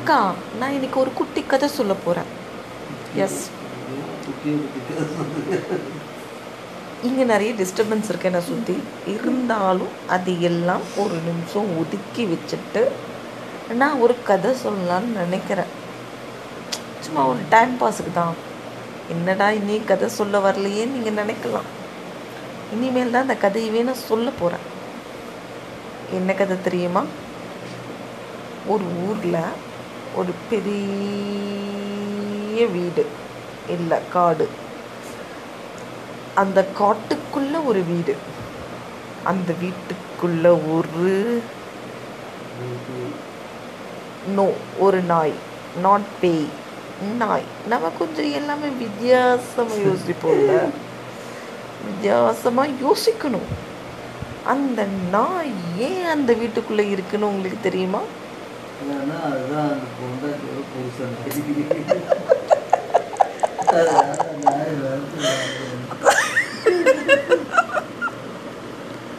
அக்கா நான் இன்னைக்கு ஒரு குட்டி கதை சொல்ல போகிறேன் எஸ் இங்கே நிறைய டிஸ்டர்பன்ஸ் இருக்கு என்னை சுற்றி இருந்தாலும் அது எல்லாம் ஒரு நிமிஷம் ஒதுக்கி வச்சுட்டு நான் ஒரு கதை சொல்லலாம்னு நினைக்கிறேன். சும்மா ஒரு டைம் பாஸுக்கு தான். என்னடா இனி கதை சொல்ல வரலையே நீங்கள் நினைக்கலாம். இனிமேல் தான் அந்த கதையவே நான் சொல்ல போகிறேன் என்ன கதை தெரியுமா? ஒரு ஊரில் ஒரு பெரிய வீடு. இல்லை காடு. அந்த காட்டுக்குள்ள ஒரு வீடு. அந்த வீட்டுக்குள்ள ஒரு நோ ஒரு நாய். நாட் பேய். நாய். நம்ம கொஞ்சம் எல்லாமே வித்தியாசமாக யோசிப்போம்ல. வித்தியாசமாக யோசிக்கணும். அந்த நாய் ஏன் அந்த வீட்டுக்குள்ளே இருக்குன்னு உங்களுக்கு தெரியுமா? Lana, Azan, Bonda, Kosan.